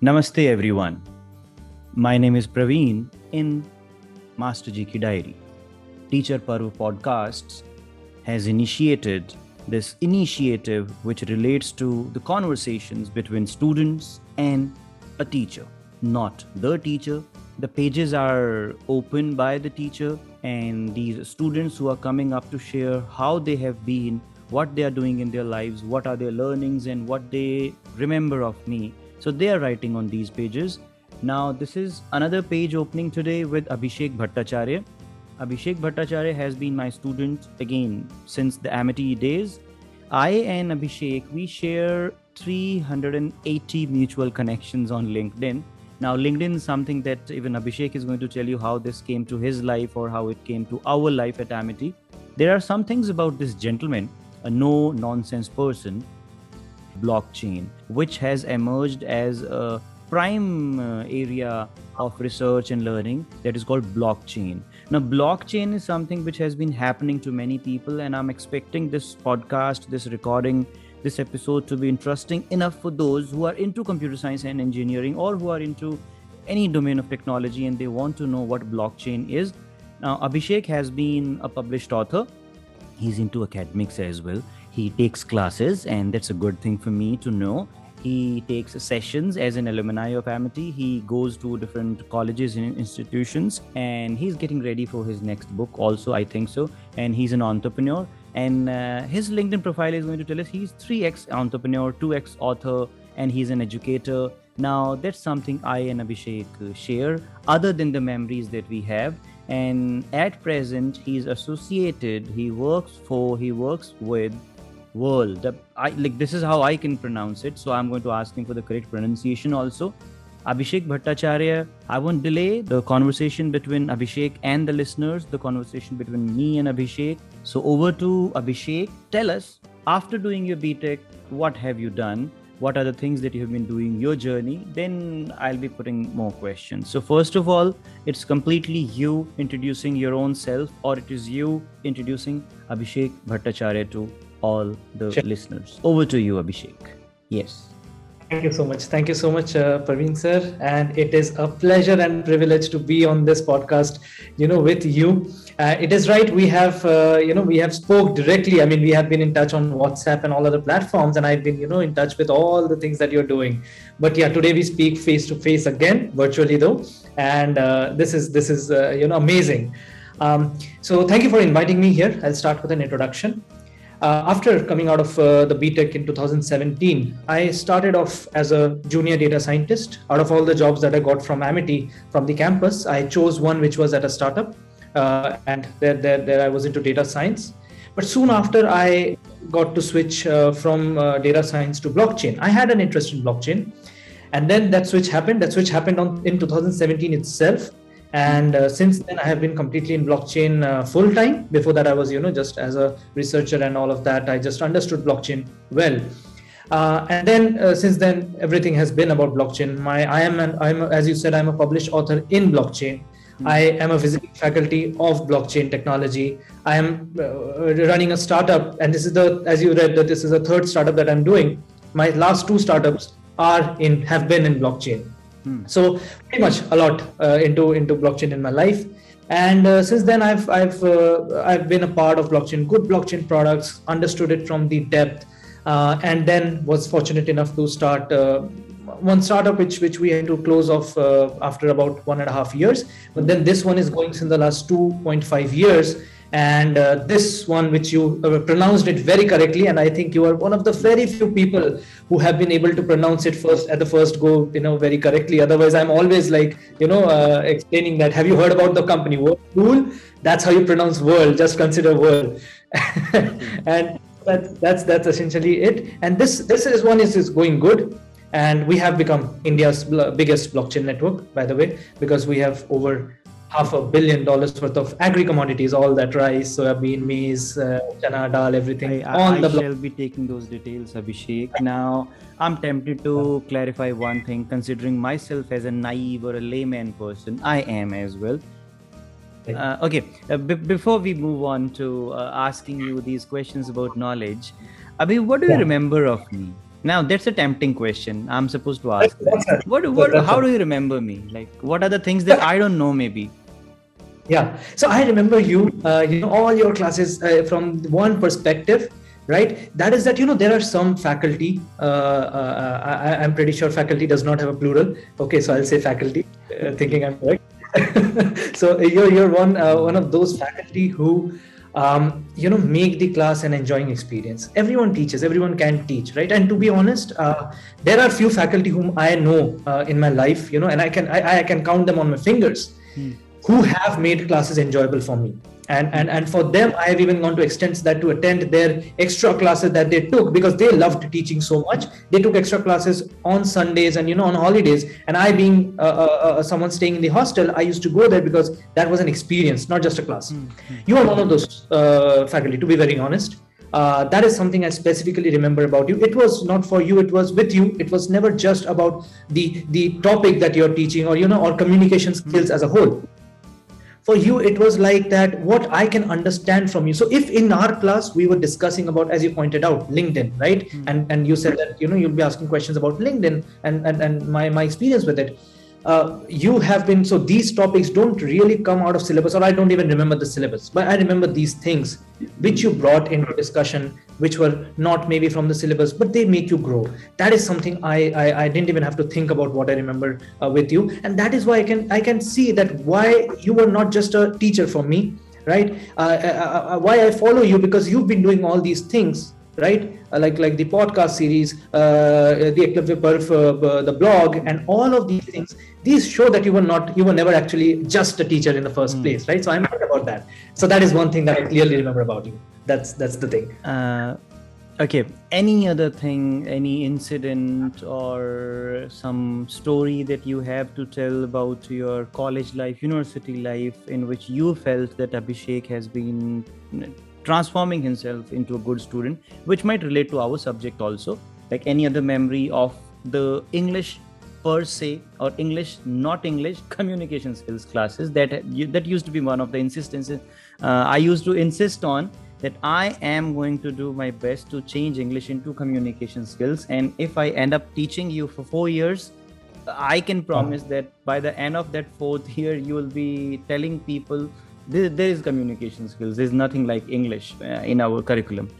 Namaste, everyone. My name is Praveen in Master Ki Diary. Teacher Parv Podcasts has initiated this initiative which relates to the conversations between students and a teacher, not the teacher. The pages are open by the teacher, and these students who are coming up to share how they have been, what they are doing in their lives, what are their learnings, and what they remember of me. So they are writing on these pages. Now, this is another page opening today with Abhishek Bhattacharya. Abhishek Bhattacharya has been my student again since the Amity days. I and Abhishek, we share 380 mutual connections on LinkedIn. Now, LinkedIn is something that even Abhishek is going to tell you how this came to his life or how it came to our life at Amity. There are some things about this gentleman, a no nonsense person, blockchain, which has emerged as a prime uh, area of research and learning that is called blockchain. Now, blockchain is something which has been happening to many people, and I'm expecting this podcast, this recording, this episode to be interesting enough for those who are into computer science and engineering or who are into any domain of technology and they want to know what blockchain is. Now, Abhishek has been a published author, he's into academics as well. He takes classes, and that's a good thing for me to know. He takes sessions as an alumni of amity. He goes to different colleges and institutions and he's getting ready for his next book also i think so. And he's an entrepreneur. And uh, his linkedin profile is going to tell us he's 3x entrepreneur 2x author and he's an educator. Now that's something i and abhishek share other than the memories that we have. And at present he's associated he works for he works with Whrrl. I like this is how I can pronounce it. So I'm going to ask him for the correct pronunciation also. Abhishek Bhattacharya. I won't delay the conversation between Abhishek and the listeners, the conversation between me and Abhishek. So over to Abhishek. Tell us, after doing your BTech, what have you done? What are the things that you have been doing your journey? Then I'll be putting more questions. So first of all, it's completely you introducing your own self, or it is you introducing Abhishek Bhattacharya to all the sure. listeners. Over to you, Abhishek. Yes. Thank you so much. Thank you so much, uh, Praveen sir. And it is a pleasure and privilege to be on this podcast, you know, with you. Uh, it is right. We have, uh, you know, we have spoke directly. I mean, we have been in touch on WhatsApp and all other platforms, and I've been, you know, in touch with all the things that you're doing. But yeah, today we speak face to face again, virtually though, and uh, this is this is uh, you know amazing. Um, so thank you for inviting me here. I'll start with an introduction. Uh, after coming out of uh, the BTech in 2017, I started off as a junior data scientist. Out of all the jobs that I got from Amity, from the campus, I chose one which was at a startup, uh, and there, there, there I was into data science. But soon after, I got to switch uh, from uh, data science to blockchain. I had an interest in blockchain, and then that switch happened. That switch happened on, in 2017 itself and uh, since then i have been completely in blockchain uh, full time before that i was you know just as a researcher and all of that. I just understood blockchain well. Uh, and then uh, since then everything has been about blockchain. My i am an i'm as you said i'm a published author in blockchain. Mm-hmm. i am a visiting faculty of blockchain technology. I am uh, running a startup and this is the as you read that this is the third startup that i'm doing. My last two startups are in have been in blockchain Hmm. So pretty much a lot uh, into into blockchain in my life, and uh, since then I've I've uh, I've been a part of blockchain, good blockchain products, understood it from the depth, uh, and then was fortunate enough to start uh, one startup which which we had to close off uh, after about one and a half years. But then this one is going since the last 2.5 years and uh, this one which you uh, pronounced it very correctly and i think you are one of the very few people who have been able to pronounce it first at the first go you know very correctly. Otherwise i'm always like you know uh, explaining that have you heard about the company? Whirlpool that's how you pronounce world. Just consider world. And that's that's that's essentially it. And this this is one is, is going good. And we have become india's biggest blockchain network by the way because we have over half a billion dollars worth of agri commodities, all that rice, soybean, maize, uh, chana dal, everything I, on I the block. shall be taking those details, Abhishek. Now, I'm tempted to clarify one thing, considering myself as a naive or a layman person, I am as well. Uh, okay, uh, b- before we move on to uh, asking you these questions about knowledge, Abhi, what do yeah. you remember of me? Now that's a tempting question. I'm supposed to ask. That. What, what, how do you remember me? Like, what are the things that I don't know? Maybe. Yeah. So I remember you. Uh, you know, all your classes uh, from one perspective, right? That is that you know there are some faculty. Uh, uh I, am pretty sure faculty does not have a plural. Okay, so I'll say faculty, uh, thinking I'm correct. so you're you're one uh, one of those faculty who um, you know make the class an enjoying experience. Everyone teaches everyone can teach right? And to be honest uh, there are few faculty whom i know uh, in my life you know and i can I, I can count them on my fingers hmm. who have made classes enjoyable for me and and and for them i have even gone to extents that to attend their extra classes that they took because they loved teaching so much they took extra classes on sundays and you know on holidays and i being uh, uh, uh, someone staying in the hostel i used to go there because that was an experience not just a class mm-hmm. you are one of those uh, faculty to be very honest uh, that is something I specifically remember about you. It was not for you; it was with you. It was never just about the the topic that you're teaching, or you know, or communication skills mm-hmm. as a whole for you it was like that what i can understand from you. So if in our class we were discussing about as you pointed out linkedin right? Mm-hmm. and and you said that you know you'll be asking questions about linkedin and and, and my my experience with it. Uh, you have been so these topics don't really come out of syllabus or i don't even remember the syllabus but i remember these things which you brought into discussion which were not maybe from the syllabus but they make you grow. That is something i i, I didn't even have to think about what i remember uh, with you. And that is why i can i can see that why you were not just a teacher for me right? Uh, uh, uh why i follow you because you've been doing all these things right? Uh, like like the podcast series uh, the uh, the blog and all of these things. These show that you were not you were never actually just a teacher in the first mm. place right? So i'm proud about that. So that is one thing that i clearly remember about you that's that's the thing. Uh, okay any other thing any incident or some story that you have to tell about your college life university life in which you felt that abhishek has been transforming himself into a good student, which might relate to our subject also, like any other memory of the English per se or English not English communication skills classes that that used to be one of the insistences uh, I used to insist on that I am going to do my best to change English into communication skills and if I end up teaching you for 4 years I can promise that by the end of that fourth year you will be telling people there, there is communication skills. There's nothing like english uh, in our curriculum.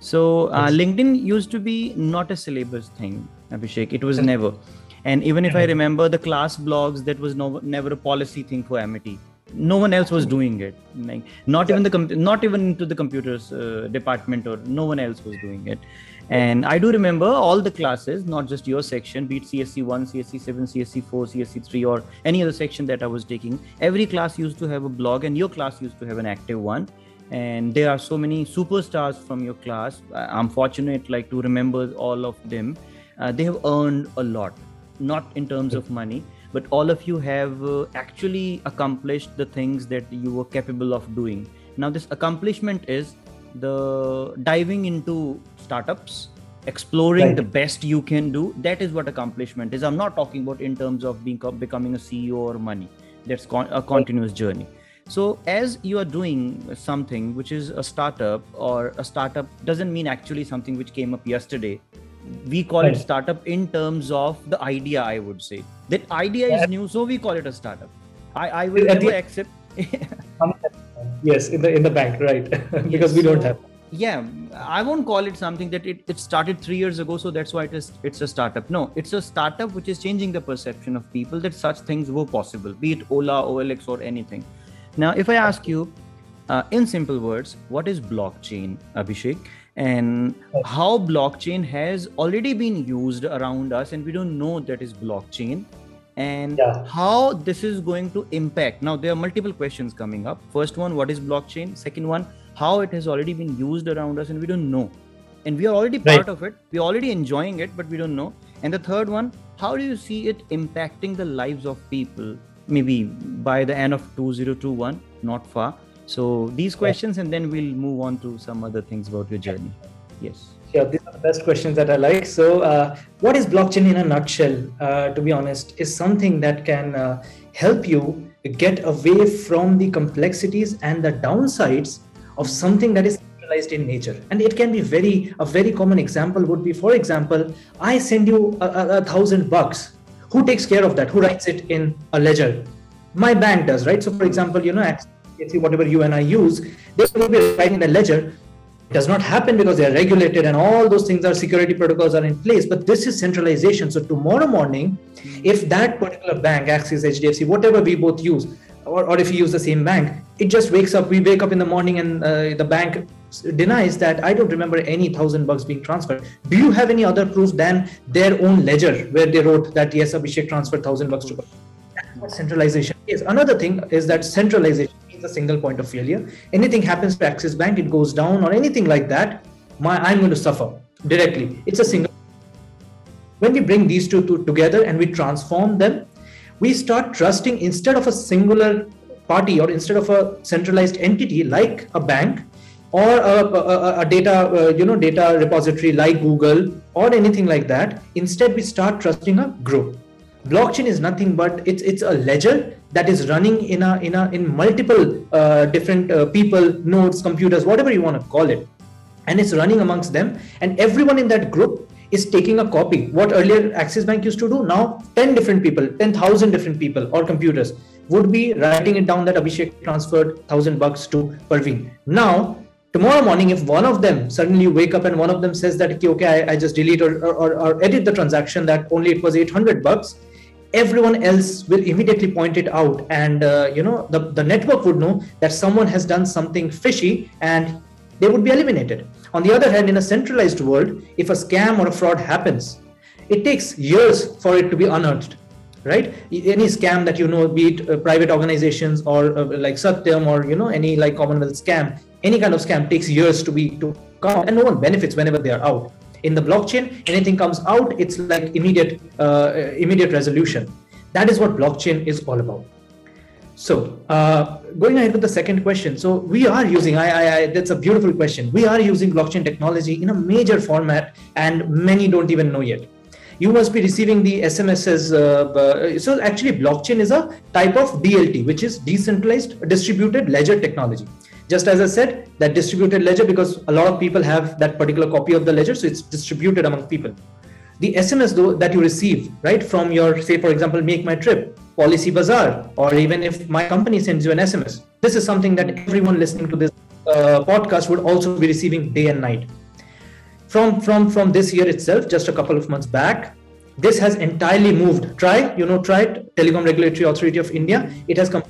So uh, linkedin used to be not a syllabus thing abhishek. It was never. And even if i remember the class blogs that was no, never a policy thing for amity no one else was doing it like, not even the com- not even into the computers uh, department or no one else was doing it and I do remember all the classes, not just your section, be it CSC 1, CSC 7, CSC 4, CSC 3, or any other section that I was taking. Every class used to have a blog, and your class used to have an active one. And there are so many superstars from your class. I'm fortunate, like to remember all of them. Uh, they have earned a lot, not in terms of money, but all of you have uh, actually accomplished the things that you were capable of doing. Now, this accomplishment is the diving into startups exploring right. the best you can do. That is what accomplishment is. I'm not talking about in terms of being becoming a ceo or money. That's con- a continuous journey. So as you are doing something which is a startup or a startup doesn't mean actually something which came up yesterday we call right. it startup in terms of the idea i would say. That idea is new so we call it a startup. I i will never accept yes in the in the bank right. Because yes. we don't have. Yeah i won't call it something that it, it started three years ago so that's why it is it's a startup. No it's a startup which is changing the perception of people that such things were possible be it ola olx or anything. Now if i ask you uh, in simple words what is blockchain abhishek and how blockchain has already been used around us and we don't know that is blockchain. And yeah. how this is going to impact. Now there are multiple questions coming up. First one what is blockchain? Second one how it has already been used around us and we don't know. And we are already part right. of it. We're already enjoying it but we don't know. And the third one how do you see it impacting the lives of people? Maybe by the end of 2021 not far so these questions and then we'll move on to some other things about your journey. Yes. Yeah, these are the best questions that I like. So, uh, what is blockchain in a nutshell? Uh, to be honest, is something that can uh, help you get away from the complexities and the downsides of something that is centralized in nature. And it can be very a very common example would be for example i send you a, a, a thousand bucks. Who takes care of that? Who writes it in a ledger? My bank does right? So for example you know whatever you and i use they will be writing a ledger. It does not happen because they are regulated and all those things are security protocols are in place but this is centralization. So tomorrow morning if that particular bank axis hdfc whatever we both use or, or if you use the same bank it just wakes up we wake up in the morning and uh, the bank denies that i don't remember any thousand bucks being transferred. Do you have any other proof than their own ledger where they wrote that yes abhishek transferred thousand bucks to centralization is. Another thing is that centralization is a single point of failure. Anything happens to axis bank it goes down or anything like that my i'm going to suffer directly. It's a single. When we bring these two, two together and we transform them we start trusting instead of a singular party or instead of a centralized entity like a bank or a, a, a data uh, you know data repository like google or anything like that instead we start trusting a group. Blockchain is nothing but it's it's a ledger that is running in a in a in multiple uh, different uh, people nodes computers whatever you want to call it and it's running amongst them and everyone in that group is taking a copy. What earlier Axis Bank used to do, now 10 different people, 10,000 different people or computers would be writing it down that Abhishek transferred 1000 bucks to Praveen. Now, tomorrow morning, if one of them suddenly wake up and one of them says that, okay, okay I, I just delete or, or, or edit the transaction that only it was 800 bucks, everyone else will immediately point it out and uh, you know the, the network would know that someone has done something fishy and they would be eliminated. On the other hand, in a centralized world, if a scam or a fraud happens, it takes years for it to be unearthed, right? Any scam that you know, be it uh, private organizations or uh, like Satyam or you know any like Commonwealth scam, any kind of scam takes years to be to come, and no one benefits whenever they are out. In the blockchain, anything comes out, it's like immediate uh, immediate resolution. That is what blockchain is all about. So, uh, going ahead with the second question. So, we are using, I, I, I, that's a beautiful question. We are using blockchain technology in a major format, and many don't even know yet. You must be receiving the SMSs. Uh, so, actually, blockchain is a type of DLT, which is decentralized distributed ledger technology. Just as I said, that distributed ledger, because a lot of people have that particular copy of the ledger, so it's distributed among people. The sms though that you receive right from your say for example make my trip policy bazaar or even if my company sends you an sms this is something that everyone listening to this uh, podcast would also be receiving day and night. From from from this year itself just a couple of months back this has entirely moved. TRAI you know TRAI telecom regulatory authority of india it has come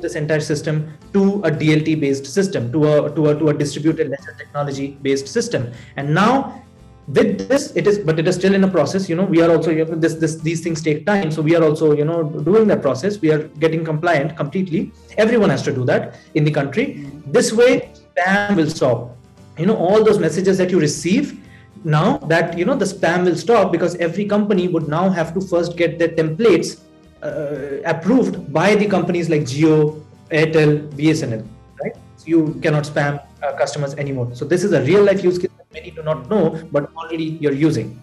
this entire system to a dlt based system to a to a to a distributed ledger technology based system. And now with this it is but it is still in a process you know we are also you know, this this these things take time so we are also you know doing that process. We are getting compliant completely. Everyone has to do that in the country. This way spam will stop. You know all those messages that you receive now that you know the spam will stop because every company would now have to first get their templates approved by the companies like Jio, Airtel, BSNL, right? So you cannot spam uh, customers anymore. So this is a real life use case that many do not know but already you're using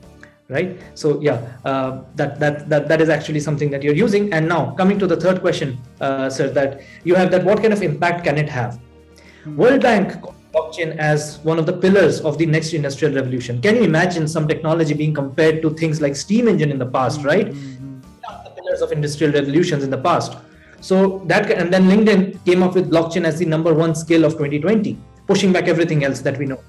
right so yeah uh, that, that that that is actually something that you're using and now coming to the third question uh, sir that you have that what kind of impact can it have mm-hmm. world bank blockchain as one of the pillars of the next industrial revolution can you imagine some technology being compared to things like steam engine in the past mm-hmm. right mm-hmm. Of industrial revolutions in the past. So that and then linkedin came up with blockchain as the number one skill of 2020 pushing back everything else that we know.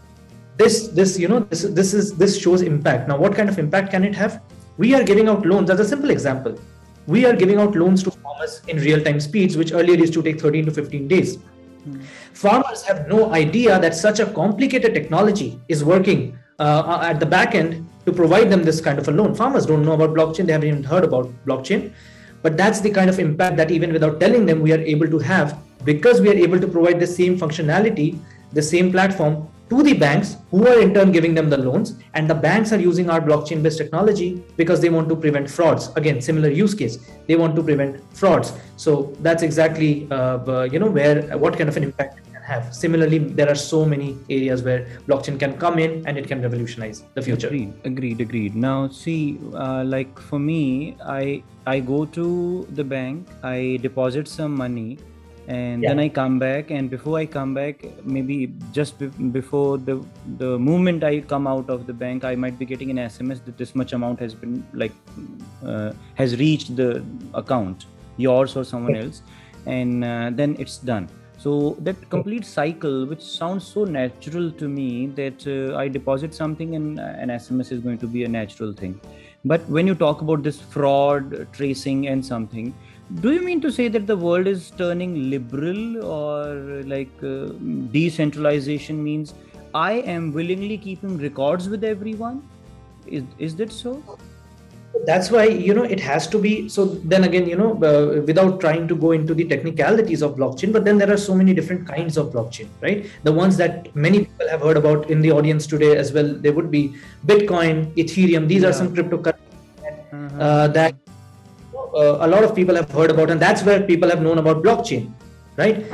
This this you know this this is this shows impact. Now what kind of impact can it have? We are giving out loans. As a simple example. We are giving out loans to farmers in real time speeds which earlier used to take 13 to 15 days. Hmm. farmers have no idea that such a complicated technology is working uh, at the back end to provide them this kind of a loan. Farmers don't know about blockchain. They haven't even heard about blockchain. But that's the kind of impact that even without telling them we are able to have because we are able to provide the same functionality the same platform to the banks who are in turn giving them the loans. And the banks are using our blockchain based technology because they want to prevent frauds. Again similar use case. They want to prevent frauds. So that's exactly uh, you know where what kind of an impact have similarly there are so many areas where blockchain can come in and it can revolutionize the future agreed agreed agreed now see uh, like for me i i go to the bank i deposit some money and Yeah. then I come back, and before I come back, maybe just be- before the the moment I come out of the bank, I might be getting an SMS that this much amount has been like uh, has reached the account, yours or someone else, and uh, then it's done. So that complete cycle, which sounds so natural to me, that uh, I deposit something and uh, an SMS is going to be a natural thing. But when you talk about this fraud, tracing, and something, do you mean to say that the world is turning liberal or like uh, decentralization means I am willingly keeping records with everyone? Is, is that so? That's why you know it has to be so then again you know uh, without trying to go into the technicalities of blockchain but then there are so many different kinds of blockchain right? The ones that many people have heard about in the audience today as well there would be bitcoin ethereum these are some cryptocurrencies Uh-huh. uh, that uh, a lot of people have heard about and that's where people have known about blockchain right?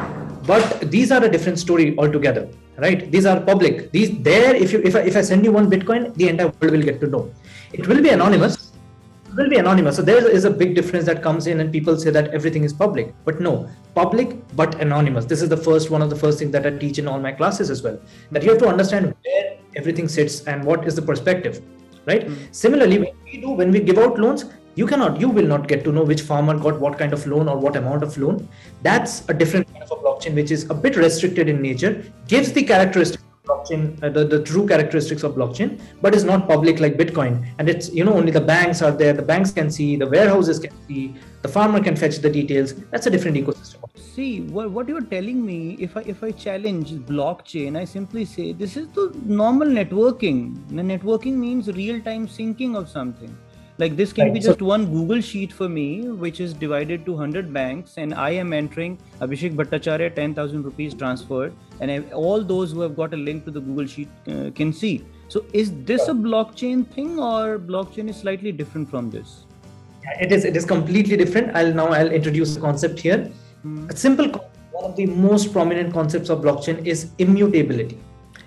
But these are a different story altogether right? These are public. These there if you if I, if I send you one bitcoin the entire world will get to know. It will be anonymous will be anonymous. So there is a big difference that comes in and people say that everything is public. But no public but anonymous. This is the first one of the first things that i teach in all my classes as well. That you have to understand where everything sits and what is the perspective right? Hmm. Similarly when we do when we give out loans you cannot you will not get to know which farmer got what kind of loan or what amount of loan. That's a different kind of a blockchain which is a bit restricted in nature gives the characteristics blockchain uh, the, the true characteristics of blockchain but it's not public like bitcoin and it's you know only the banks are there the banks can see the warehouses can see the farmer can fetch the details that's a different ecosystem See what, what you're telling me. If I if I challenge blockchain, I simply say this is the normal networking. The networking means real time syncing of something. Like this can Right, be so- just one Google sheet for me, which is divided to hundred banks, and I am entering Abhishek Bhattacharya ten thousand rupees transferred, and I, all those who have got a link to the Google sheet uh, can see. So is this a blockchain thing, or blockchain is slightly different from this? it is it is completely different. I'll now i'll introduce the concept here. A simple one of the most prominent concepts of blockchain is immutability.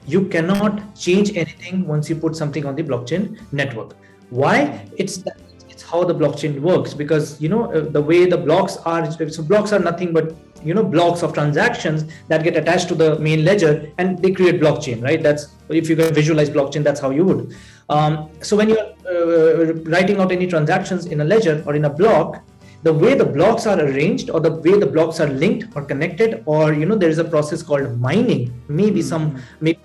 You cannot change anything once you put something on the blockchain network why? It's it's how the blockchain works because you know uh, the way the blocks are so blocks are nothing but you know blocks of transactions that get attached to the main ledger and they create blockchain right? That's if you can visualize blockchain that's how you would. Um, so when you're uh, writing out any transactions in a ledger or in a block the way the blocks are arranged or the way the blocks are linked or connected or you know there is a process called mining. Maybe some maybe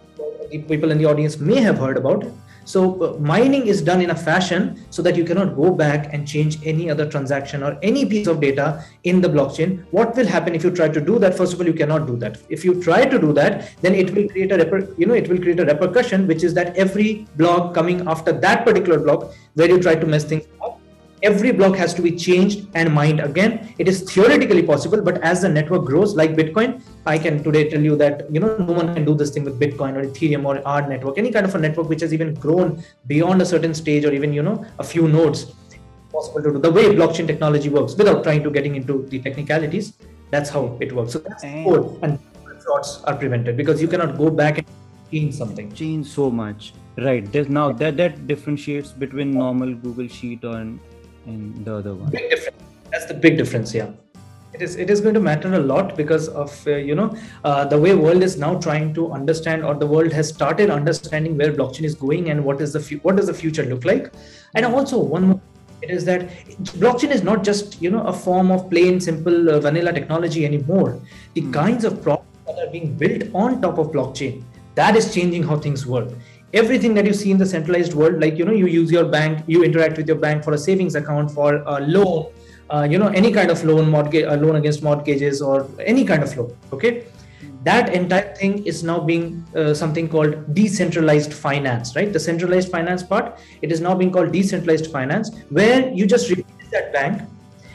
people in the audience may have heard about it so uh, mining is done in a fashion so that you cannot go back and change any other transaction or any piece of data in the blockchain. What will happen if you try to do that? First of all you cannot do that. If you try to do that then it will create a reper- you know it will create a repercussion which is that every block coming after that particular block where you try to mess things every block has to be changed and mined again. It is theoretically possible but as the network grows like bitcoin i can today tell you that you know no one can do this thing with bitcoin or ethereum or our network any kind of a network which has even grown beyond a certain stage or even you know a few nodes. Possible to do the way blockchain technology works without trying to getting into the technicalities. That's how it works. So that's And- code and frauds are prevented because you cannot go back and change something. Change so much. Right. There's now that that differentiates between normal google sheet and and the other one. Big difference. That's the big difference yeah. It is it is going to matter a lot because of uh, you know uh, the way world is now trying to understand or the world has started understanding where blockchain is going and what is the fu- what does the future look like. And also one more it is that blockchain is not just you know a form of plain simple uh, vanilla technology anymore. The Hmm. kinds of products that are being built on top of blockchain that is changing how things work everything that you see in the centralized world like you know you use your bank you interact with your bank for a savings account for a loan uh, you know any kind of loan mortgage a loan against mortgages or any kind of loan okay? That entire thing is now being uh, something called decentralized finance right? The centralized finance part it is now being called decentralized finance where you just replace that bank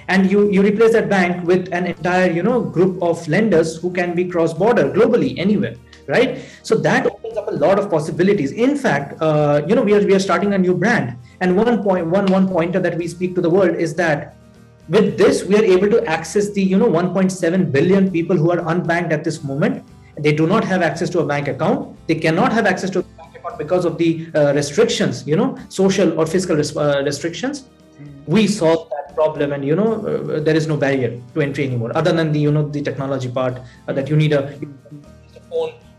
and you you replace that bank with an entire you know group of lenders who can be cross border globally anywhere right? So that opens up a lot of possibilities. In fact uh, you know we are we are starting a new brand. And one point one one pointer that we speak to the world is that with this we are able to access the you know 1.7 billion people who are unbanked at this moment. They do not have access to a bank account. They cannot have access to a bank account because of the uh, restrictions you know social or fiscal res- uh, restrictions. We solve that problem and you know uh, there is no barrier to entry anymore other than the you know the technology part uh, that you need a,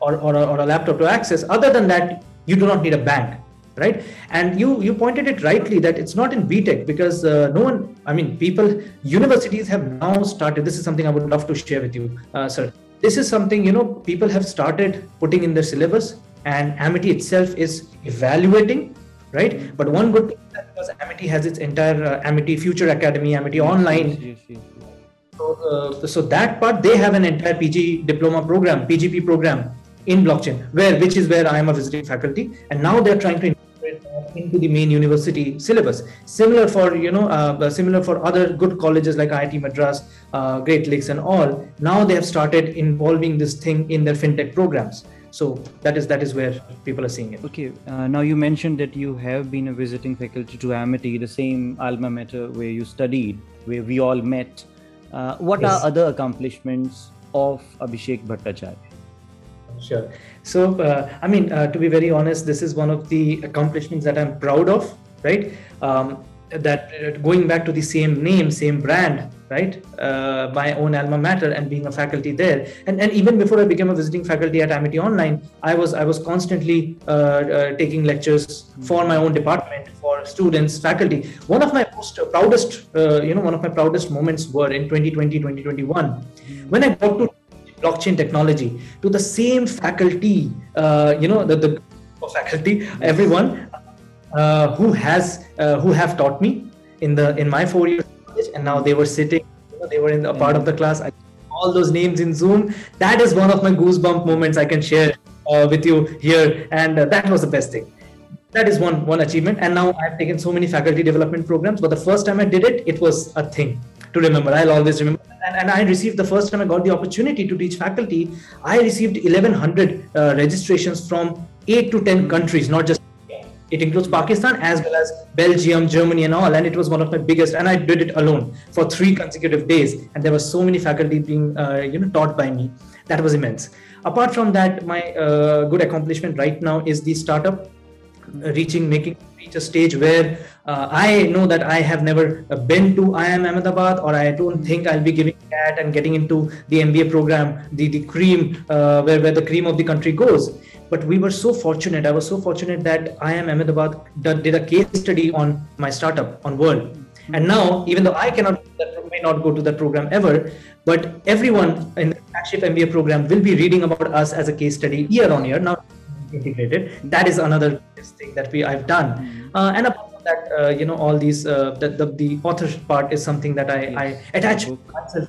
or, or, a, or a laptop to access. Other than that you do not need a bank right? And you you pointed it rightly that it's not in btech because uh, no one i mean people universities have now started this is something i would love to share with you uh, sir. This is something you know people have started putting in their syllabus and amity itself is evaluating right? But one good thing because amity has its entire uh, amity future academy amity online. yes, yes, yes, so, uh, so that part they have an entire pg diploma program pgp program in blockchain where which is where i am a visiting faculty and now they're trying to into the main university syllabus. Similar for you know uh, similar for other good colleges like IIT Madras, uh, Great Lakes, and all. Now they have started involving this thing in their fintech programs. So that is that is where people are seeing it. Okay. Uh, now you mentioned that you have been a visiting faculty to Amity, the same alma mater where you studied, where we all met. Uh, what yes. are other accomplishments of Abhishek Bhattacharya? Sure. So, uh, I mean, uh, to be very honest, this is one of the accomplishments that I'm proud of, right? Um, that uh, going back to the same name, same brand, right? Uh, my own alma mater and being a faculty there, and and even before I became a visiting faculty at Amity Online, I was I was constantly uh, uh, taking lectures for my own department for students, faculty. One of my most proudest, you know, one of my proudest moments were in 2020, 2021, when I got to blockchain technology to the same faculty, uh, you know, the, the faculty, everyone uh, who has uh, who have taught me in the in my four years, and now they were sitting, you know, they were in a part of the class. I, all those names in Zoom. That is one of my goosebump moments I can share uh, with you here, and uh, that was the best thing that is one one achievement and now i've taken so many faculty development programs but the first time i did it it was a thing to remember i'll always remember and, and i received the first time i got the opportunity to teach faculty i received 1100 uh, registrations from 8 to 10 countries not just it includes pakistan as well as belgium germany and all and it was one of my biggest and i did it alone for three consecutive days. And there were so many faculty being uh, you know taught by me. That was immense. Apart from that my uh, good accomplishment right now is the startup reaching making reach a stage where uh, I know that I have never been to IIM Ahmedabad or I don't think I'll be giving that and getting into the MBA program, the, the cream, uh, where, where the cream of the country goes. But we were so fortunate. I was so fortunate that IIM Ahmedabad did a case study on my startup on Whrrl. And now, even though I cannot may not go to that program ever, but everyone in the flagship MBA program will be reading about us as a case study year on year. Now, integrated. That is another thing that we i've done. Mm-hmm. uh, and apart from that uh, you know all these uh, the, the, the author part is something that i yes. i attach myself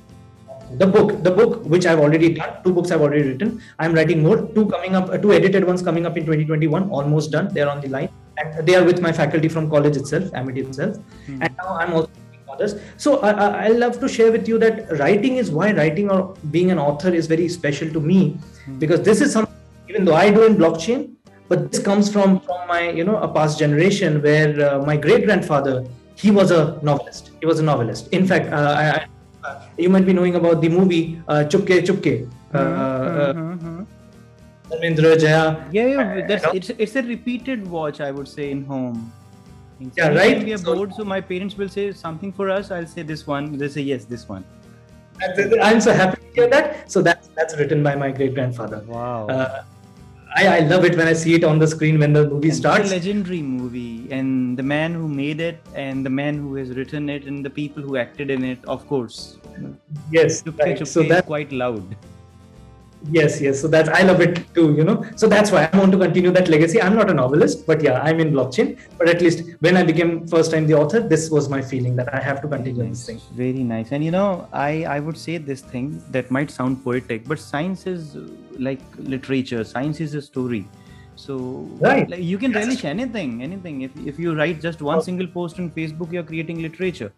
the book the book which i've already done two books i've already written. I'm writing more two coming up two edited ones coming up in 2021 almost done. They're on the line. And they are with my faculty from college itself amity itself. Mm-hmm. and now i'm also others so I, I, I love to share with you that writing is why writing or being an author is very special to me. Mm-hmm. because this is something even though I do in blockchain, but this comes from from my you know a past generation where uh, my great grandfather he was a novelist. He was a novelist. In fact, uh, I, I, uh, you might be knowing about the movie uh, Chupke Chupke. Uh, mm-hmm, mm-hmm. Dharmendra Jaya. Yeah, yeah that's, it's it's a repeated watch. I would say in home. In yeah, right. We are so, bored, so my parents will say something for us. I'll say this one. They say yes, this one. I'm so happy to hear that. So that's that's written by my great grandfather. Wow. Uh, I, I love it when I see it on the screen when the movie and starts. It's a legendary movie, and the man who made it, and the man who has written it, and the people who acted in it, of course. Yes, right. so that's quite loud yes yes. So that's i love it too you know. So that's why i want to continue that legacy. I'm not a novelist but yeah i'm in blockchain. But at least when i became first time the author this was my feeling that i have to continue nice. this thing. Very nice. And you know i i would say this thing that might sound poetic but science is like literature. Science is a story. So right. like, you can relish anything anything. If, if you write just one oh. single post on facebook you're creating literature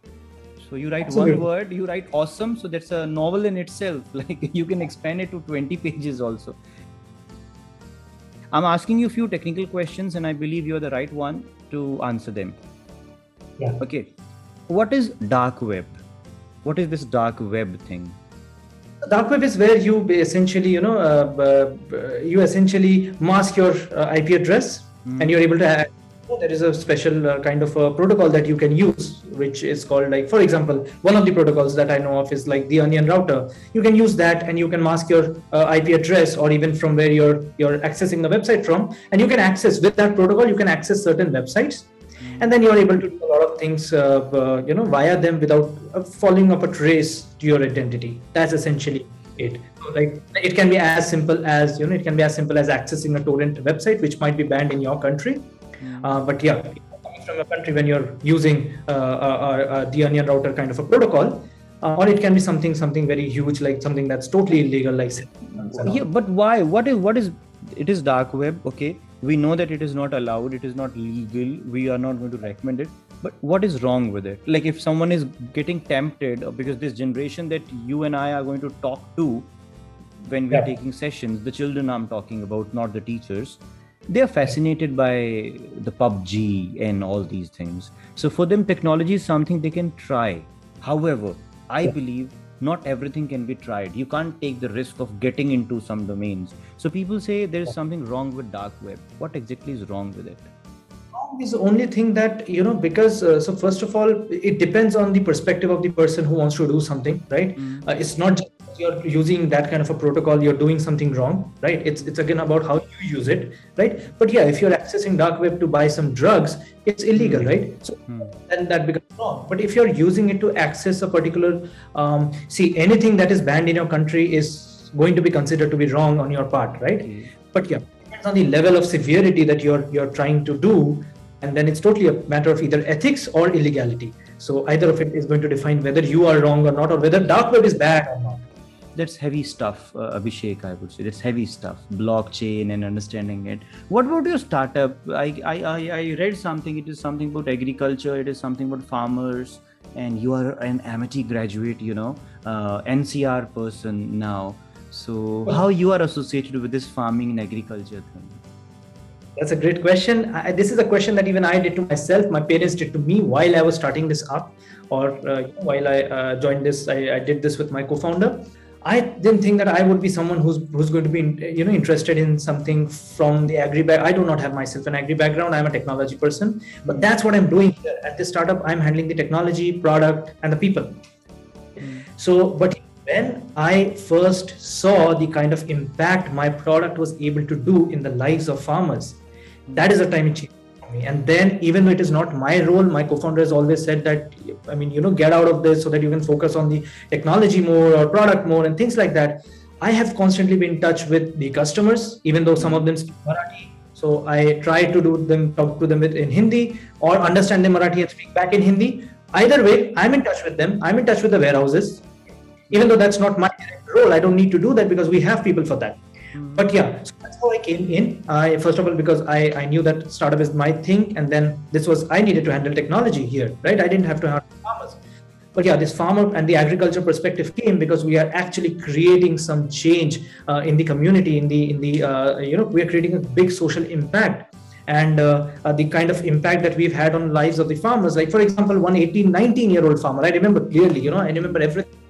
so you write Absolutely. one word, you write awesome. So that's a novel in itself. Like you can expand it to 20 pages also. I'm asking you a few technical questions, and I believe you're the right one to answer them. Yeah. Okay. What is dark web? What is this dark web thing? dark web is where you essentially you know uh, uh, you essentially mask your uh, ip address mm. and you're able to there is a special uh, kind of a protocol that you can use which is called like for example one of the protocols that i know of is like the onion router. You can use that and you can mask your uh, ip address or even from where you're you're accessing the website from and you can access with that protocol you can access certain websites. And then you're able to do a lot of things uh, uh, you know via them without uh, following up a trace to your identity. That's essentially it. Like it can be as simple as you know it can be as simple as accessing a torrent website which might be banned in your country mm. but yeah coming from a country when you're using uh, uh, uh, the onion router kind of a protocol or it can be something something very huge like something that's totally illegal like yeah but why what is what is it is dark web okay we know that it is not allowed it is not legal we are not going to recommend it but what is wrong with it like if someone is getting tempted because this generation that you and i are going to talk to when we're yeah. taking sessions the children i'm talking about not the teachers they're fascinated by the PUBG and all these things. So for them, technology is something they can try. However, I believe not everything can be tried. You can't take the risk of getting into some domains. So people say there is something wrong with dark web. What exactly is wrong with it? is the only thing that you know because uh, so first of all it depends on the perspective of the person who wants to do something right mm. uh, it's not just you're using that kind of a protocol you're doing something wrong right? It's it's again about how you use it right? But yeah if you're accessing dark web to buy some drugs it's illegal mm. right? So mm. then that becomes wrong but if you're using it to access a particular um, see anything that is banned in your country is going to be considered to be wrong on your part right? Mm. but yeah depends on the level of severity that you're you're trying to do and then it's totally a matter of either ethics or illegality. So either of it is going to define whether you are wrong or not or whether dark web is bad or not that's heavy stuff uh, abhishek i would say that's heavy stuff blockchain and understanding it what about your startup I, I i read something it is something about agriculture it is something about farmers and you are an Amity graduate you know uh, ncr person now so how you are associated with this farming and agriculture thing that's a great question. I, this is a question that even I did to myself. My parents did to me while I was starting this up, or uh, while I uh, joined this. I, I, did this with my co-founder. I didn't think that I would be someone who's who's going to be you know interested in something from the agri back. I do not have myself an agri background. I'm a technology person, but that's what I'm doing here at this startup. I'm handling the technology, product, and the people. Mm. So, but when I first saw the kind of impact my product was able to do in the lives of farmers, that is a time it changed me. And then even though it is not my role my co-founder has always said that i mean you know get out of this so that you can focus on the technology more or product more and things like that. I have constantly been in touch with the customers even though some of them speak marathi. So i try to do them talk to them in hindi or understand them marathi and speak back in hindi. Either way i'm in touch with them. I'm in touch with the warehouses. Even though that's not my role i don't need to do that because we have people for that. But yeah so how I came in. I first of all because I, I knew that startup is my thing, and then this was I needed to handle technology here, right? I didn't have to handle farmers. But yeah, this farmer and the agriculture perspective came because we are actually creating some change uh, in the community, in the in the uh, you know we are creating a big social impact and uh, uh, the kind of impact that we've had on lives of the farmers like for example one 18 19 year old farmer i remember clearly you know i remember everything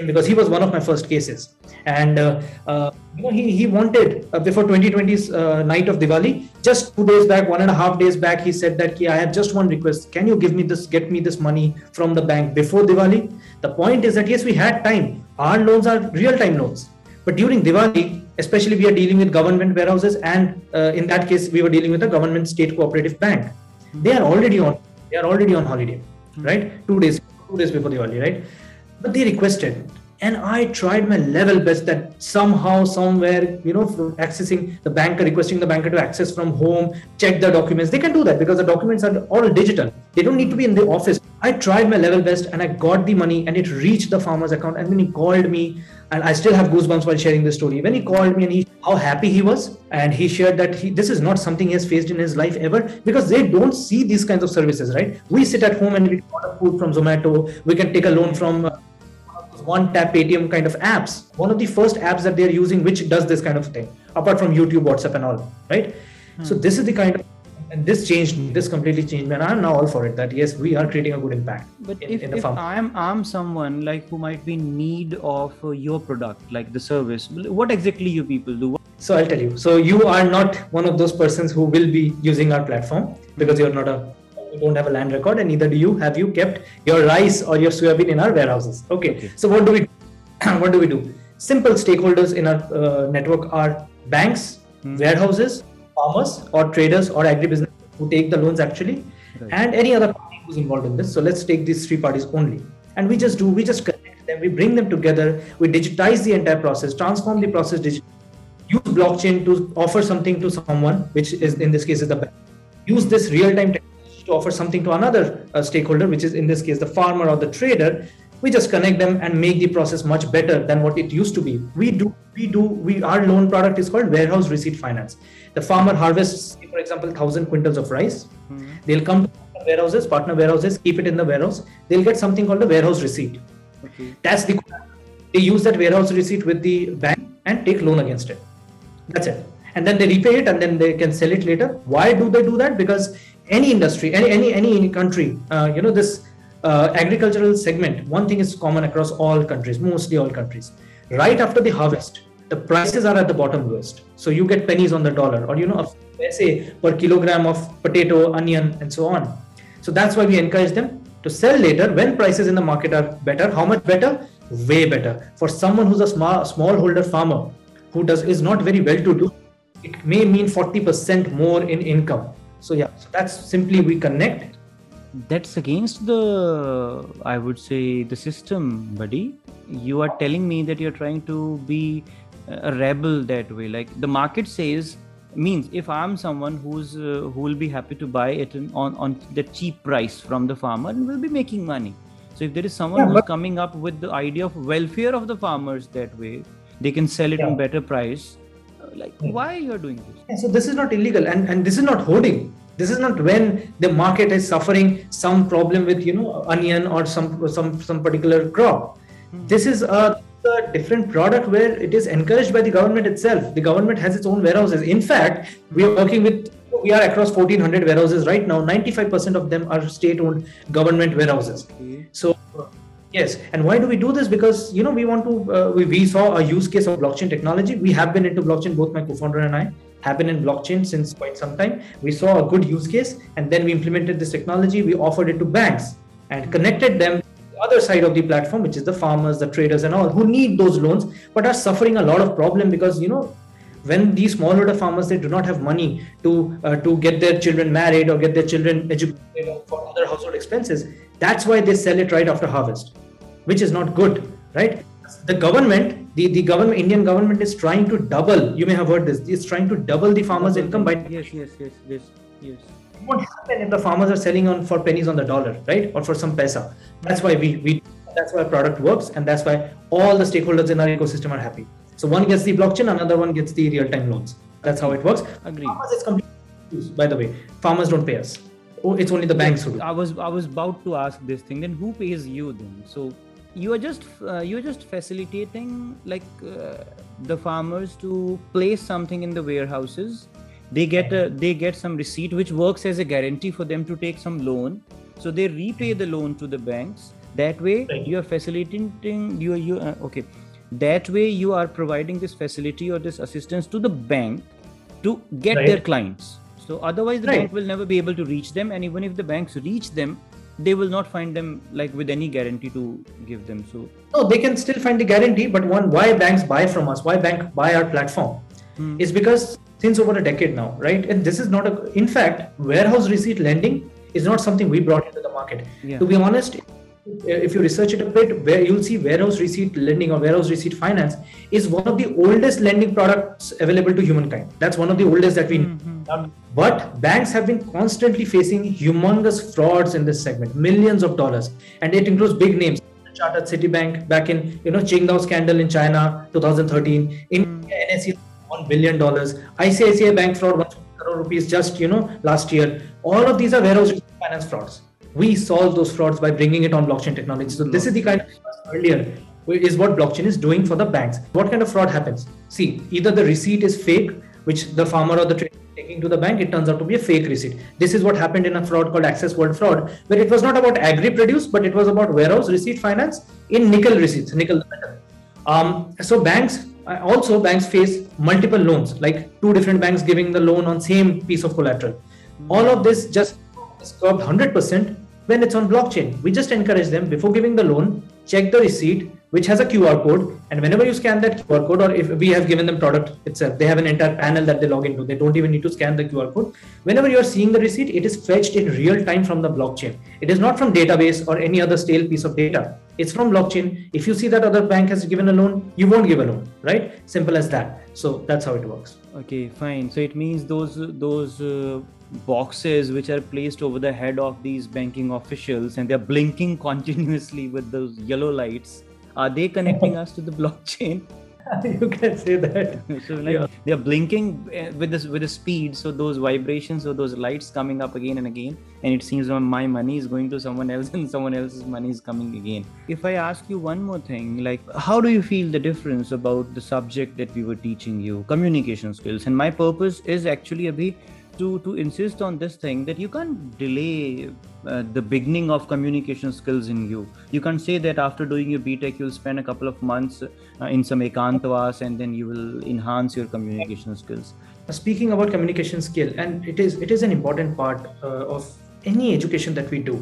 him because he was one of my first cases. And uh, uh, you know, he, he wanted uh, before 2020's uh, night of Diwali, just two days back, one and a half days back, he said that yeah, I have just one request. Can you give me this, get me this money from the bank before Diwali? The point is that yes, we had time. Our loans are real time loans. But during Diwali, especially we are dealing with government warehouses, and uh, in that case, we were dealing with a government state cooperative bank. They are already on. They are already on holiday, right? Two days, two days before Diwali, right? But they requested. And i tried my level best that somehow somewhere you know accessing the banker requesting the banker to access from home check the documents. They can do that because the documents are all digital. They don't need to be in the office. I tried my level best and i got the money and it reached the farmer's account. And when he called me and i still have goosebumps while sharing this story. When he called me and he how happy he was and he shared that he, this is not something he has faced in his life ever because they don't see these kinds of services right? We sit at home and we order food from zomato. We can take a loan from uh, one tap ATM kind of apps. One of the first apps that they're using which does this kind of thing, apart from YouTube, WhatsApp, and all, right? Hmm. So this is the kind of and this changed me. This completely changed me, and I'm now all for it. That yes, we are creating a good impact. But in, if, in if I'm I'm someone like who might be in need of uh, your product, like the service, what exactly you people do? So I'll tell you. So you are not one of those persons who will be using our platform because you're not a we don't have a land record, and neither do you. Have you kept your rice or your soybean in our warehouses? Okay. okay. So what do we what do we do? Simple stakeholders in our uh, network are banks, hmm. warehouses, farmers, or traders or agribusiness who take the loans actually, right. and any other party who's involved in this. So let's take these three parties only, and we just do we just connect them, we bring them together, we digitize the entire process, transform the process digitally use blockchain to offer something to someone, which is in this case is the bank. Use this real-time technology to offer something to another uh, stakeholder, which is in this case the farmer or the trader. We just connect them and make the process much better than what it used to be. We do, we do, we our loan product is called warehouse receipt finance. The farmer harvests, for example, thousand quintals of rice. Mm-hmm. They'll come to warehouses, partner warehouses, keep it in the warehouse. They'll get something called a warehouse receipt. Okay. That's the they use that warehouse receipt with the bank and take loan against it that's it. And then they repay it and then they can sell it later. Why do they do that? Because any industry, any any any country, uh, you know, this uh, agricultural segment, one thing is common across all countries, mostly all countries. Right after the harvest, the prices are at the bottom lowest. So you get pennies on the dollar, or you know, say per kilogram of potato, onion, and so on. So that's why we encourage them to sell later when prices in the market are better. How much better? Way better. For someone who's a small smallholder farmer, who does is not very well to do it may mean 40% more in income so yeah so that's simply we connect. That's against the i would say the system buddy. You are telling me that you're trying to be a rebel that way. Like the market says means if i'm someone who's uh, who will be happy to buy it on on the cheap price from the farmer and will be making money. So if there is someone yeah, who's coming up with the idea of welfare of the farmers that way they can sell it yeah. on better price like why you're doing this? Yeah, so this is not illegal and and this is not hoarding. This is not when the market is suffering some problem with you know onion or some some some particular crop. Hmm. this is a, a, different product where it is encouraged by the government itself. The government has its own warehouses. In fact we are working with we are across 1400 warehouses right now. 95% of them are state owned government warehouses. Okay. so Yes, and why do we do this? Because you know we want to. Uh, we, we saw a use case of blockchain technology. We have been into blockchain. Both my co-founder and I have been in blockchain since quite some time. We saw a good use case, and then we implemented this technology. We offered it to banks and connected them to the other side of the platform, which is the farmers, the traders, and all who need those loans but are suffering a lot of problem because you know when these smallholder farmers they do not have money to uh, to get their children married or get their children educated for other household expenses that's why they sell it right after harvest, which is not good, right? The government, the, the government, Indian government is trying to double. You may have heard this. It's trying to double the farmers' income by yes, yes, yes, yes, yes. What happen if the farmers are selling on for pennies on the dollar, right, or for some pesa? That's why we we that's why product works, and that's why all the stakeholders in our ecosystem are happy. So one gets the blockchain, another one gets the real-time loans. That's how it works. Agree. Farmers is completely by the way. Farmers don't pay us oh it's only the banks who do. I was i was about to ask this thing then who pays you then? So you are just uh, you are just facilitating like uh, the farmers to place something in the warehouses. They get a, they get some receipt which works as a guarantee for them to take some loan. So they repay the loan to the banks. That way you are facilitating you you uh, okay. That way you are providing this facility or this assistance to the bank to get right. their clients so otherwise, the right. bank will never be able to reach them, and even if the banks reach them, they will not find them like with any guarantee to give them. So no, they can still find the guarantee. But one, why banks buy from us? Why bank buy our platform? Hmm. Is because since over a decade now, right? And this is not a. In fact, warehouse receipt lending is not something we brought into the market. Yeah. To be honest, if you research it a bit, where you'll see warehouse receipt lending or warehouse receipt finance is one of the oldest lending products available to humankind. That's one of the oldest that we mm-hmm. But banks have been constantly facing humongous frauds in this segment, millions of dollars, and it includes big names. Chartered Citibank back in you know Qingdao scandal in China 2013, in mm. NSE one billion dollars, ICICI Bank fraud one crore rupees just you know last year. All of these are warehouse finance frauds we solve those frauds by bringing it on blockchain technology. So this is the kind of earlier is what blockchain is doing for the banks. What kind of fraud happens? See, either the receipt is fake, which the farmer or the trader is taking to the bank, it turns out to be a fake receipt. This is what happened in a fraud called Access World fraud, where it was not about agri produce, but it was about warehouse receipt finance in nickel receipts, nickel. Um, so banks uh, also banks face multiple loans, like two different banks giving the loan on same piece of collateral. All of this just curbed 100% when it's on blockchain. We just encourage them before giving the loan, check the receipt, which has a QR code. And whenever you scan that QR code, or if we have given them product itself, they have an entire panel that they log into. They don't even need to scan the QR code. Whenever you're seeing the receipt, it is fetched in real time from the blockchain. It is not from database or any other stale piece of data. It's from blockchain. If you see that other bank has given a loan, you won't give a loan, right? Simple as that. So that's how it works. Okay, fine. So it means those those uh, boxes which are placed over the head of these banking officials and they're blinking continuously with those yellow lights are they connecting us to the blockchain you can say that. So like yeah. they're blinking eh, with this with the speed so those vibrations or those lights coming up again and again and it seems my money is going to someone else and someone else's money is coming again. If i ask you one more thing like how do you feel the difference about the subject that we were teaching you communication skills? And my purpose is actually a bit to to insist on this thing that you can't delay uh, the beginning of communication skills in you you can't say that after doing your btech you'll spend a couple of months uh, in some ekantavas and then you will enhance your communication skills speaking about communication skill and it is it is an important part uh, of any education that we do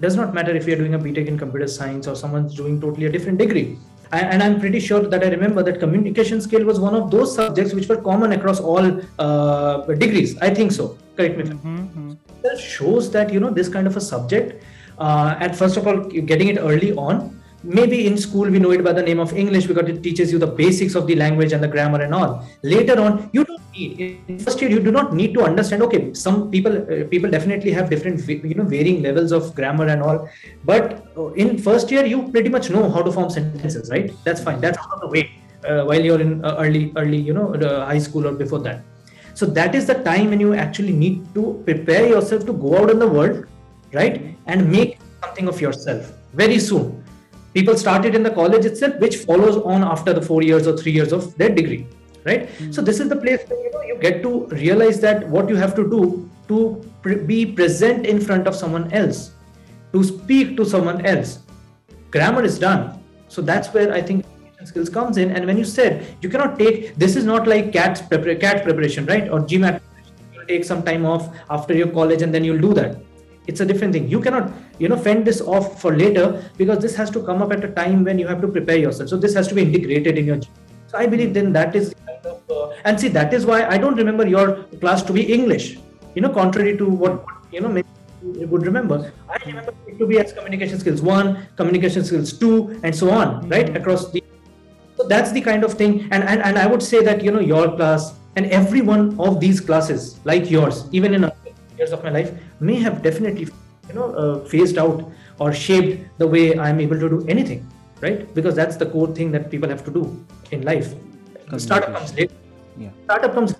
does not matter if you're doing a btech in computer science or someone's doing totally a different degree and I'm pretty sure that I remember that communication skill was one of those subjects which were common across all uh, degrees. I think so. Correct me. Mm-hmm. That shows that you know this kind of a subject. Uh, and first of all, getting it early on. Maybe in school we know it by the name of English because it teaches you the basics of the language and the grammar and all. Later on, you don't need in first year you do not need to understand. Okay, some people uh, people definitely have different you know varying levels of grammar and all, but uh, in first year you pretty much know how to form sentences, right? That's fine. That's out of the way uh, while you're in uh, early early you know high school or before that so that is the time when you actually need to prepare yourself to go out in the world right? And make something of yourself very soon. People started in the college itself which follows on after the four years or three years of their degree right? Mm-hmm. so this is the place where you know you get to realize that what you have to do to pre- be present in front of someone else to speak to someone else. Grammar is done. So that's where i think skills comes in and when you said you cannot take this is not like cat prepar- cat preparation right? Or gmat you'll take some time off after your college and then you'll do that. It's a different thing. You cannot you know fend this off for later because this has to come up at a time when you have to prepare yourself. So this has to be integrated in your so i believe then that is kind of, uh, and see that is why i don't remember your class to be english you know contrary to what you know maybe you would remember. I remember it to be as communication skills one communication skills two and so on right across the so that's the kind of thing. And, and and i would say that you know your class and every one of these classes like yours even in other years of my life may have definitely you know uh, phased out or shaped the way i'm able to do anything right? Because that's the core thing that people have to do in life. Startup comes later. Yeah. startup comes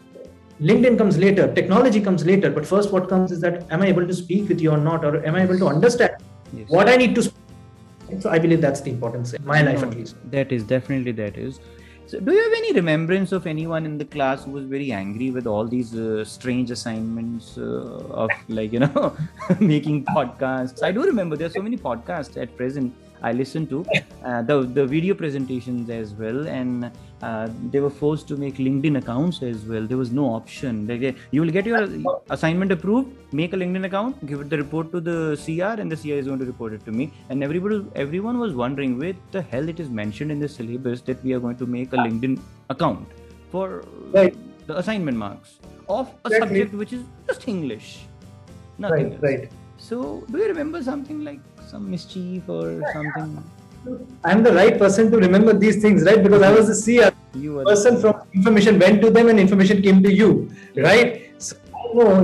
linkedin comes later. Technology comes later. But first what comes is that am i able to speak with you or not? Or am i able to understand yes. what i need to speak so i believe that's the importance in my life at least. that is definitely that is. So do you have any remembrance of anyone in the class who was very angry with all these uh, strange assignments uh, of like you know making podcasts? I do remember there are so many podcasts at present I listened to uh, the the video presentations as well, and uh, they were forced to make LinkedIn accounts as well. There was no option. Like, you will get your assignment approved, make a LinkedIn account, give it the report to the CR, and the CR is going to report it to me. And everybody, everyone was wondering where the hell it is mentioned in the syllabus that we are going to make a LinkedIn account for right. the assignment marks of a exactly. subject which is just English, nothing right, else. Right. So, do you remember something like some mischief or something? I'm the right person to remember these things, right? Because I was the CR. You were person from information went to them and information came to you, right? So,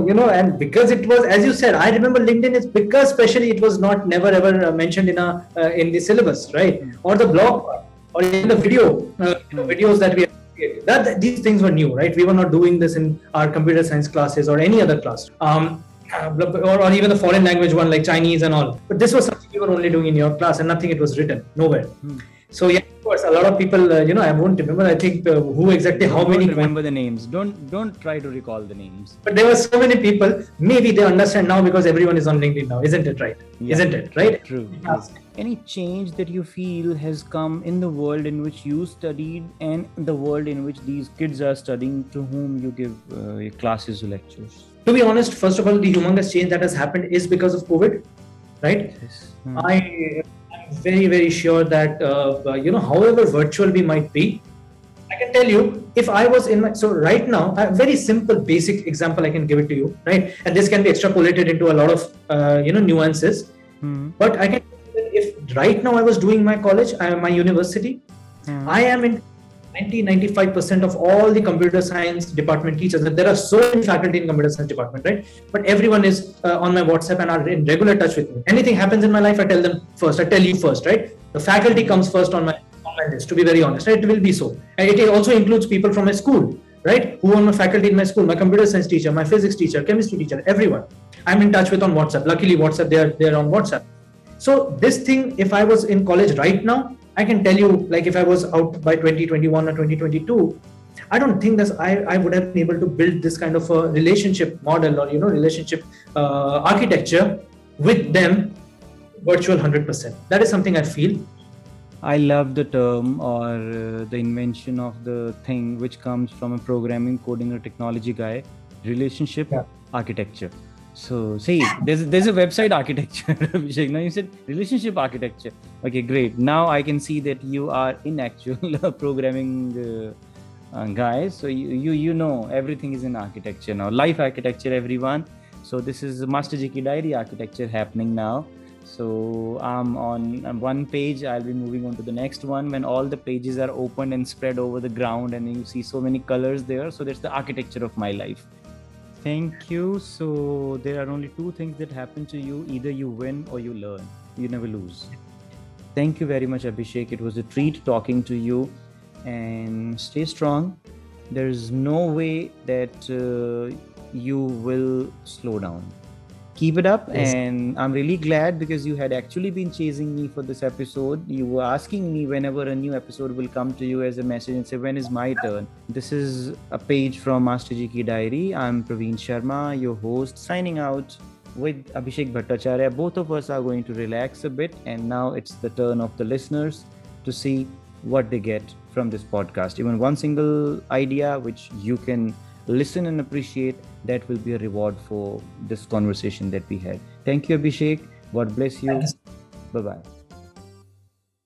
you know, and because it was, as you said, I remember LinkedIn is because especially it was not never ever uh, mentioned in a uh, in the syllabus, right? Mm. Or the blog, or in the video, uh, you know, videos that we that these things were new, right? We were not doing this in our computer science classes or any other class. Um, or, or even the foreign language one like Chinese and all. But this was something you were only doing in your class and nothing it was written nowhere. Hmm. So yeah, of course, a lot of people, uh, you know, I won't remember. I think uh, who exactly, how don't many. Remember the names. Don't don't try to recall the names. But there were so many people. Maybe they understand now because everyone is on LinkedIn now, isn't it? Right? Yeah. Isn't it? Right? True. Any change that you feel has come in the world in which you studied and the world in which these kids are studying, to whom you give uh, classes or lectures? to be honest, first of all, the humongous change that has happened is because of COVID, right? Yes. Hmm. I very, very sure that, uh, you know, however virtual we might be, I can tell you if I was in my, so right now, a very simple, basic example I can give it to you, right? And this can be extrapolated into a lot of, uh, you know, nuances. Hmm. But I can, if right now I was doing my college, I, my university, hmm. I am in 90 95% of all the computer science department teachers and there are so many faculty in computer science department right? But everyone is uh, on my whatsapp and are in regular touch with me. Anything happens in my life i tell them first. I tell you first right? The faculty comes first on my on my list to be very honest right? it will be so. And it also includes people from my school right? Who are my faculty in my school my computer science teacher my physics teacher chemistry teacher everyone. I'm in touch with on whatsapp. Luckily whatsapp they are they're on whatsapp so this thing if i was in college right now I can tell you, like if I was out by 2021 or 2022, I don't think that I, I would have been able to build this kind of a relationship model or you know relationship uh, architecture with them virtual 100%. That is something I feel. I love the term or uh, the invention of the thing which comes from a programming, coding, or technology guy relationship yeah. architecture so see, there's there's a website architecture, Now you said relationship architecture. Okay, great. Now I can see that you are in actual programming uh, uh, guys. So you, you you know everything is in architecture now. Life architecture, everyone. So this is Master GK Diary architecture happening now. So I'm on one page. I'll be moving on to the next one when all the pages are open and spread over the ground, and you see so many colors there. So that's the architecture of my life Thank you. So there are only two things that happen to you either you win or you learn. You never lose. Thank you very much, Abhishek. It was a treat talking to you and stay strong. There's no way that uh, you will slow down keep it up yes. and i'm really glad because you had actually been chasing me for this episode. You were asking me whenever a new episode will come to you as a message and say when is my turn? This is a page from master gk diary. I'm praveen sharma your host signing out with abhishek bhattacharya. Both of us are going to relax a bit and now it's the turn of the listeners to see what they get from this podcast. Even one single idea which you can listen and appreciate, that will be a reward for this conversation that we had. Thank you, Abhishek. God bless you. Bye bye.